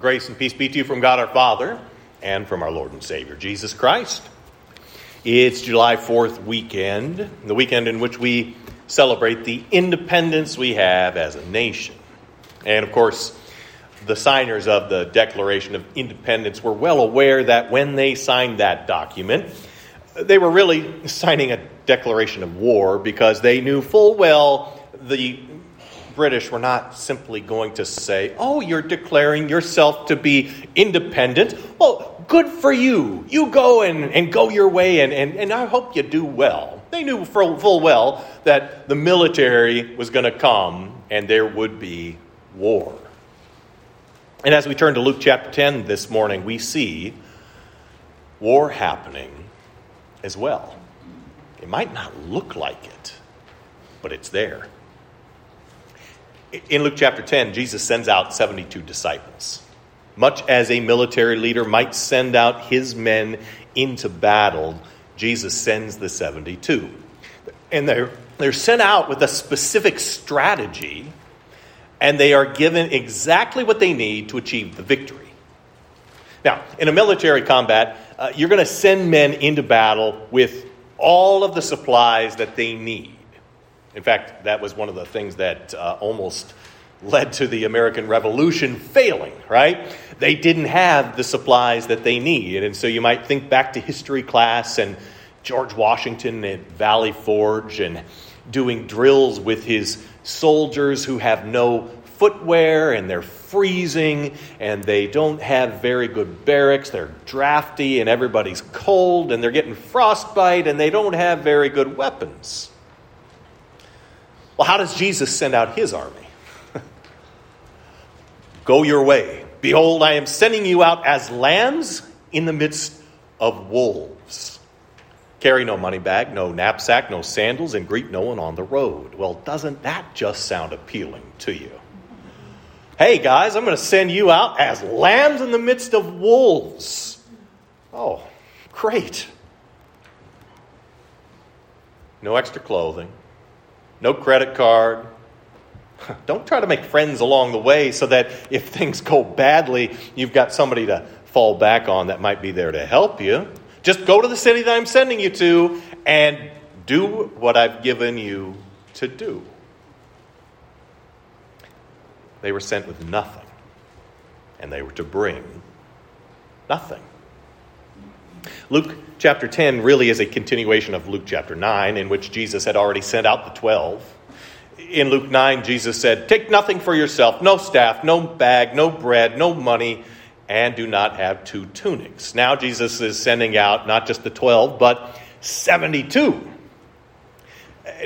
Grace and peace be to you from God our Father and from our Lord and Savior, Jesus Christ. It's July 4th weekend, the weekend in which we celebrate the independence we have as a nation. And of course, the signers of the Declaration of Independence were well aware that when they signed that document, they were really signing a declaration of war because they knew full well the British were not simply going to say, Oh, you're declaring yourself to be independent. Well, good for you. You go and, and go your way, and, and, and I hope you do well. They knew full, full well that the military was going to come and there would be war. And as we turn to Luke chapter 10 this morning, we see war happening as well. It might not look like it, but it's there in Luke chapter 10, Jesus sends out 72 disciples. Much as a military leader might send out his men into battle, Jesus sends the 72. And they're, they're sent out with a specific strategy, and they are given exactly what they need to achieve the victory. Now, in a military combat, uh, you're going to send men into battle with all of the supplies that they need. In fact, that was one of the things that uh, almost led to the American Revolution failing, right? They didn't have the supplies that they needed. And so you might think back to history class and George Washington at Valley Forge and doing drills with his soldiers who have no footwear and they're freezing and they don't have very good barracks. They're drafty and everybody's cold and they're getting frostbite and they don't have very good weapons. Well, how does Jesus send out his army? Go your way. Behold, I am sending you out as lambs in the midst of wolves. Carry no money bag, no knapsack, no sandals, and greet no one on the road. Well, doesn't that just sound appealing to you? Hey, guys, I'm going to send you out as lambs in the midst of wolves. Oh, great. No extra clothing, no credit card. Don't try to make friends along the way so that if things go badly, you've got somebody to fall back on that might be there to help you. Just go to the city that I'm sending you to and do what I've given you to do. They were sent with nothing, and they were to bring nothing. Luke chapter 10 really is a continuation of Luke chapter 9, in which Jesus had already sent out the 12. In Luke 9, Jesus said, Take nothing for yourself, no staff, no bag, no bread, no money, and do not have two tunics. Now, Jesus is sending out not just the 12, but 72.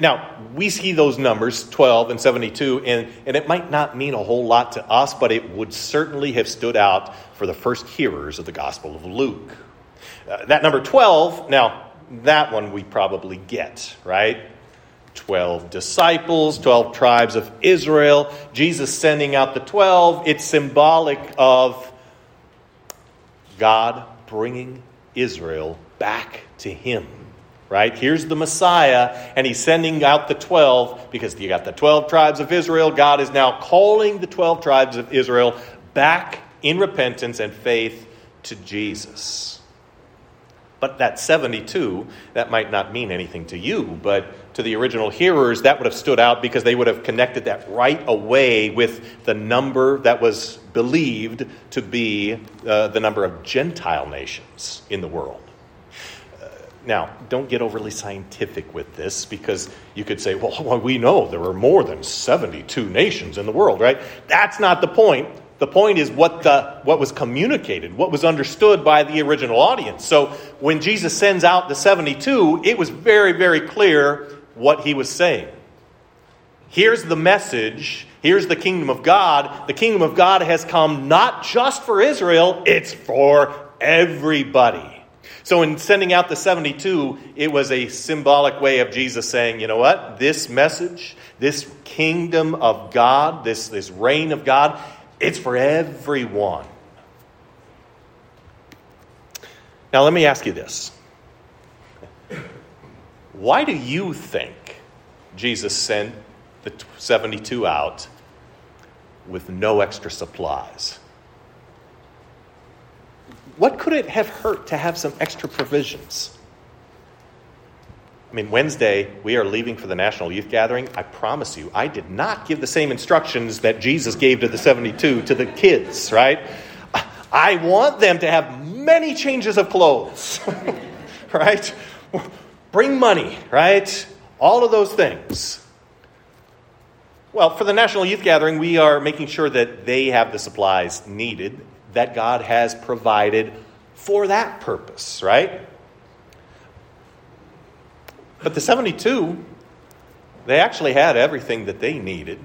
Now, we see those numbers, 12 and 72, and, and it might not mean a whole lot to us, but it would certainly have stood out for the first hearers of the Gospel of Luke. Uh, that number 12, now, that one we probably get, right? 12 disciples, 12 tribes of Israel. Jesus sending out the 12, it's symbolic of God bringing Israel back to Him. Right? Here's the Messiah, and He's sending out the 12 because you got the 12 tribes of Israel. God is now calling the 12 tribes of Israel back in repentance and faith to Jesus. But that 72, that might not mean anything to you, but to the original hearers, that would have stood out because they would have connected that right away with the number that was believed to be uh, the number of Gentile nations in the world. Uh, now, don't get overly scientific with this because you could say, well, we know there are more than 72 nations in the world, right? That's not the point. The point is what, the, what was communicated, what was understood by the original audience. So when Jesus sends out the 72, it was very, very clear what he was saying. Here's the message. Here's the kingdom of God. The kingdom of God has come not just for Israel, it's for everybody. So, in sending out the 72, it was a symbolic way of Jesus saying, you know what? This message, this kingdom of God, this, this reign of God, it's for everyone. Now, let me ask you this. Why do you think Jesus sent the 72 out with no extra supplies? what could it have hurt to have some extra provisions? I mean, Wednesday, we are leaving for the National Youth Gathering. I promise you, I did not give the same instructions that Jesus gave to the 72 to the kids, right? I want them to have many changes of clothes, right? Bring money, right? All of those things. Well, for the National Youth Gathering, we are making sure that they have the supplies needed that God has provided for that purpose, right? But the 72, they actually had everything that they needed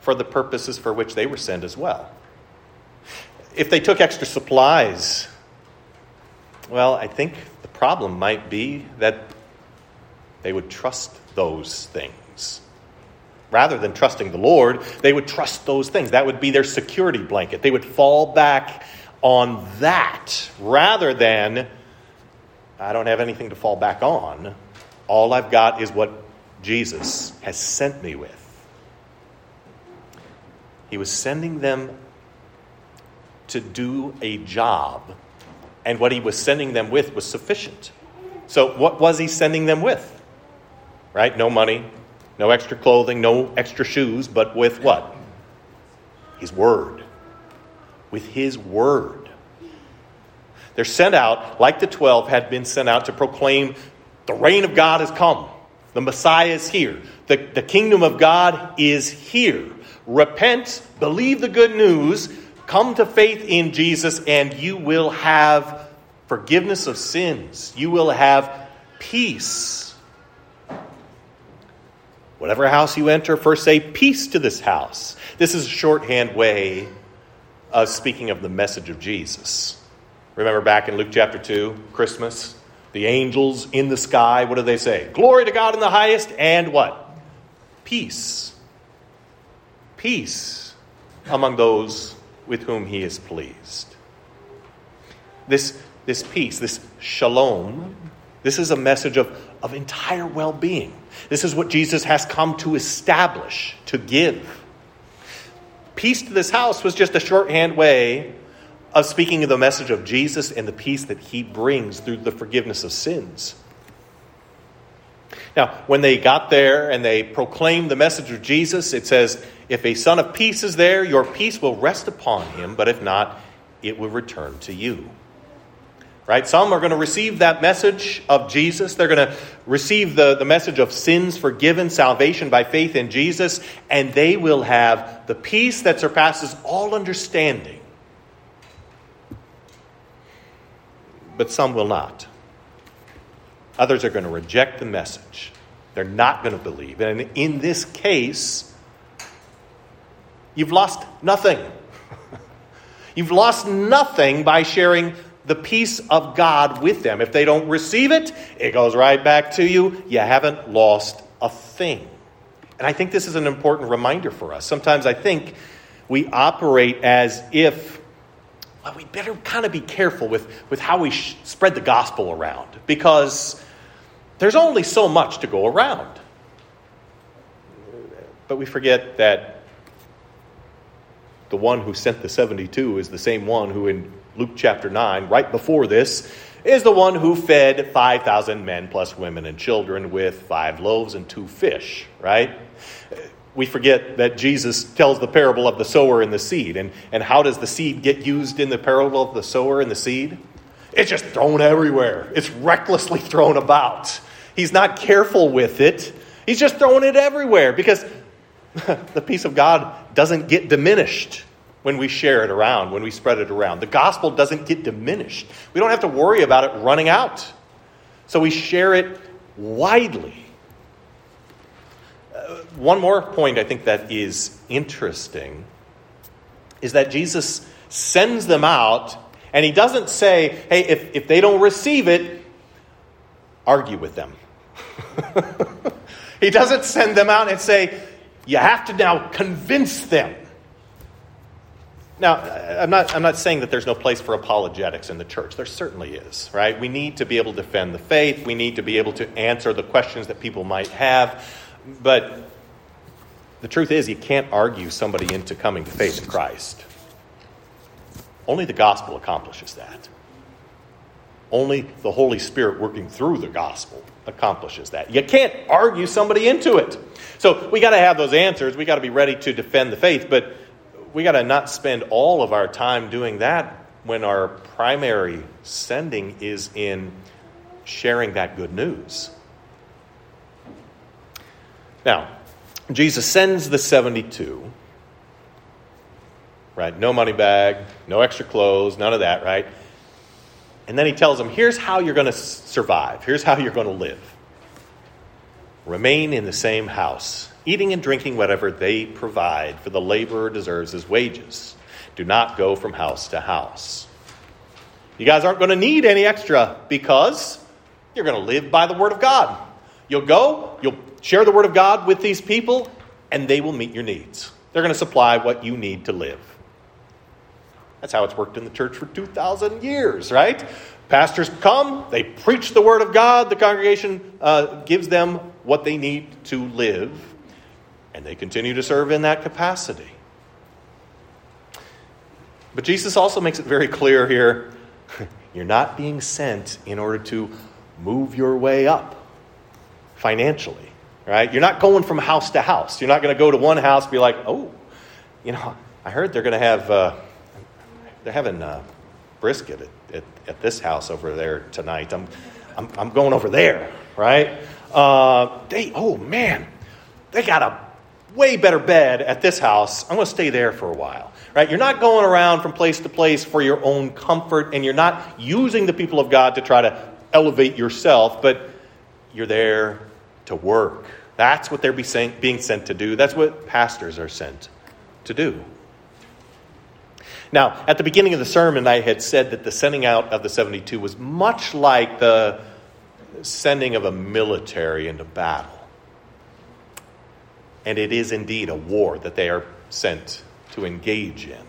for the purposes for which they were sent as well. If they took extra supplies, well, I think the problem might be that they would trust those things. Rather than trusting the Lord, they would trust those things. That would be their security blanket. They would fall back on that rather than I don't have anything to fall back on. All I've got is what Jesus has sent me with. He was sending them to do a job, and what he was sending them with was sufficient. So, what was he sending them with? Right? No money, no extra clothing, no extra shoes, but with what? His word. With his word. They're sent out, like the 12 had been sent out, to proclaim the reign of God has come. The Messiah is here. The, the kingdom of God is here. Repent, believe the good news, come to faith in Jesus, and you will have forgiveness of sins. You will have peace. Whatever house you enter, first say, Peace to this house. This is a shorthand way of speaking of the message of Jesus. Remember back in Luke chapter 2, Christmas? The angels in the sky, what do they say? Glory to God in the highest, and what? Peace. Peace among those with whom he is pleased. This, this peace, this shalom, this is a message of, of entire well being. This is what Jesus has come to establish, to give. Peace to this house was just a shorthand way of speaking of the message of Jesus and the peace that he brings through the forgiveness of sins. Now, when they got there and they proclaimed the message of Jesus, it says, If a son of peace is there, your peace will rest upon him, but if not, it will return to you. Right? Some are going to receive that message of Jesus. They're going to receive the, the message of sins forgiven, salvation by faith in Jesus, and they will have the peace that surpasses all understanding but some will not. Others are going to reject the message. They're not going to believe. And in this case, you've lost nothing. you've lost nothing by sharing the peace of God with them. If they don't receive it, it goes right back to you. You haven't lost a thing. And I think this is an important reminder for us. Sometimes I think we operate as if Uh, we better kind of be careful with, with how we sh- spread the gospel around because there's only so much to go around. But we forget that the one who sent the 72 is the same one who, in Luke chapter 9, right before this, is the one who fed 5,000 men plus women and children with five loaves and two fish, right? We forget that Jesus tells the parable of the sower and the seed. And, and how does the seed get used in the parable of the sower and the seed? It's just thrown everywhere, it's recklessly thrown about. He's not careful with it, he's just throwing it everywhere because the peace of God doesn't get diminished when we share it around, when we spread it around. The gospel doesn't get diminished. We don't have to worry about it running out. So we share it widely Uh, one more point I think that is interesting is that Jesus sends them out and he doesn't say, hey, if, if they don't receive it, argue with them. he doesn't send them out and say, you have to now convince them. Now, uh, I'm not, I'm not saying that there's no place for apologetics in the church. There certainly is, right? We need to be able to defend the faith. We need to be able to answer the questions that people might have. But the truth is, you can't argue somebody into coming to faith in Christ. Only the gospel accomplishes that. Only the Holy Spirit working through the gospel accomplishes that. You can't argue somebody into it. So we got to have those answers. We got to be ready to defend the faith, but we got to not spend all of our time doing that when our primary sending is in sharing that good news. Now, Jesus sends the 72, right? No money bag, no extra clothes, none of that, right? And then he tells them, here's how you're going to survive, here's how you're going to live. Remain in the same house, eating and drinking whatever they provide, for the laborer deserves his wages. Do not go from house to house. You guys aren't going to need any extra because you're going to live by the Word of God. You'll go, you'll share the Word of God with these people, and they will meet your needs. They're going to supply what you need to live. That's how it's worked in the church for 2,000 years, right? Pastors come, they preach the Word of God, the congregation uh, gives them what they need to live, and they continue to serve in that capacity. But Jesus also makes it very clear here you're not being sent in order to move your way up financially, right? You're not going from house to house. You're not going to go to one house and be like, oh, you know, I heard they're going to have. Uh, they're having uh, brisket at, at, at, this house over there tonight. I'm, I'm, I'm going over there, right? Uh, they, oh man, they got a way better bed at this house. I'm going to stay there for a while, right? You're not going around from place to place for your own comfort, and you're not using the people of God to try to elevate yourself, but you're there to work. That's what they're being sent to do. That's what pastors are sent to do. Now, at the beginning of the sermon, I had said that the sending out of the 72 was much like the sending of a military into battle. And it is indeed a war that they are sent to engage in.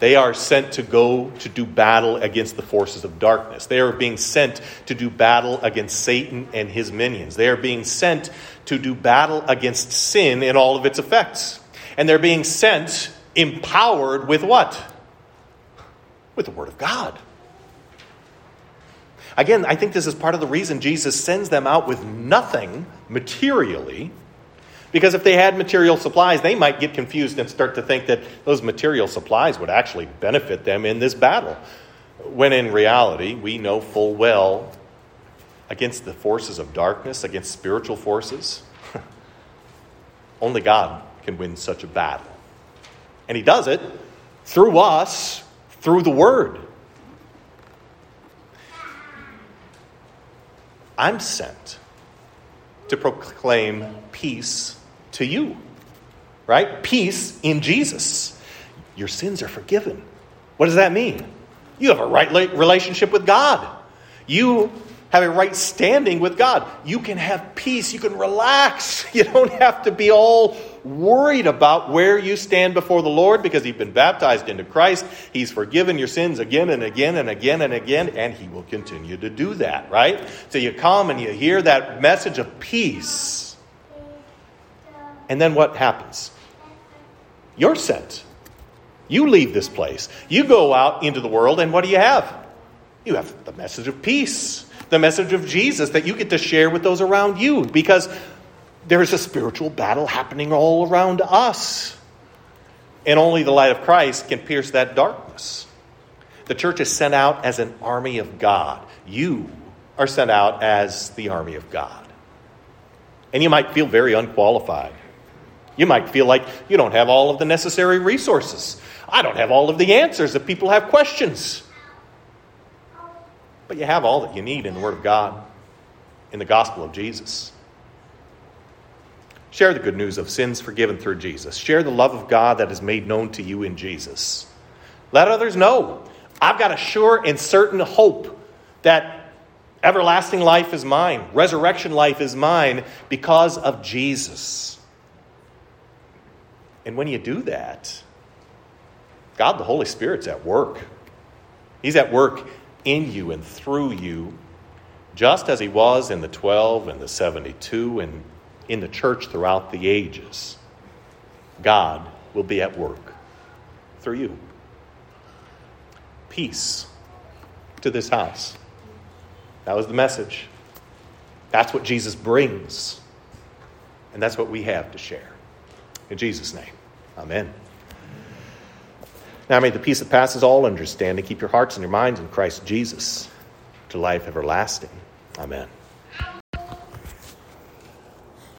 They are sent to go to do battle against the forces of darkness. They are being sent to do battle against Satan and his minions. They are being sent to do battle against sin and all of its effects. And they're being sent Empowered with what? With the Word of God. Again, I think this is part of the reason Jesus sends them out with nothing materially. Because if they had material supplies, they might get confused and start to think that those material supplies would actually benefit them in this battle. When in reality, we know full well against the forces of darkness, against spiritual forces, only God can win such a battle. And he does it through us, through the Word. I'm sent to proclaim peace to you, right? Peace in Jesus. Your sins are forgiven. What does that mean? You have a right relationship with God. You have a right standing with God. You can have peace. You can relax. You don't have to be all worried about where you stand before the Lord because you've been baptized into Christ. He's forgiven your sins again and again and again and again, and He will continue to do that, right? So you come and you hear that message of peace. And then what happens? You're sent. You leave this place. You go out into the world, and what do you have? You have the message of peace the message of Jesus that you get to share with those around you because there's a spiritual battle happening all around us. And only the light of Christ can pierce that darkness. The church is sent out as an army of God. You are sent out as the army of God. And you might feel very unqualified. You might feel like you don't have all of the necessary resources. I don't have all of the answers if people have questions. But you have all that you need in the Word of God, in the gospel of Jesus. Share the good news of sins forgiven through Jesus. Share the love of God that is made known to you in Jesus. Let others know. I've got a sure and certain hope that everlasting life is mine, resurrection life is mine because of Jesus. And when you do that, God the Holy Spirit's at work. He's at work in you and through you, just as he was in the 12 and the 72 and in the church throughout the ages. God will be at work through you. peace to this house. That was the message. That's what Jesus brings. And that's what we have to share. In Jesus' name, amen. Now may the peace that passes all understanding keep your hearts and your minds in Christ Jesus to life everlasting. Amen.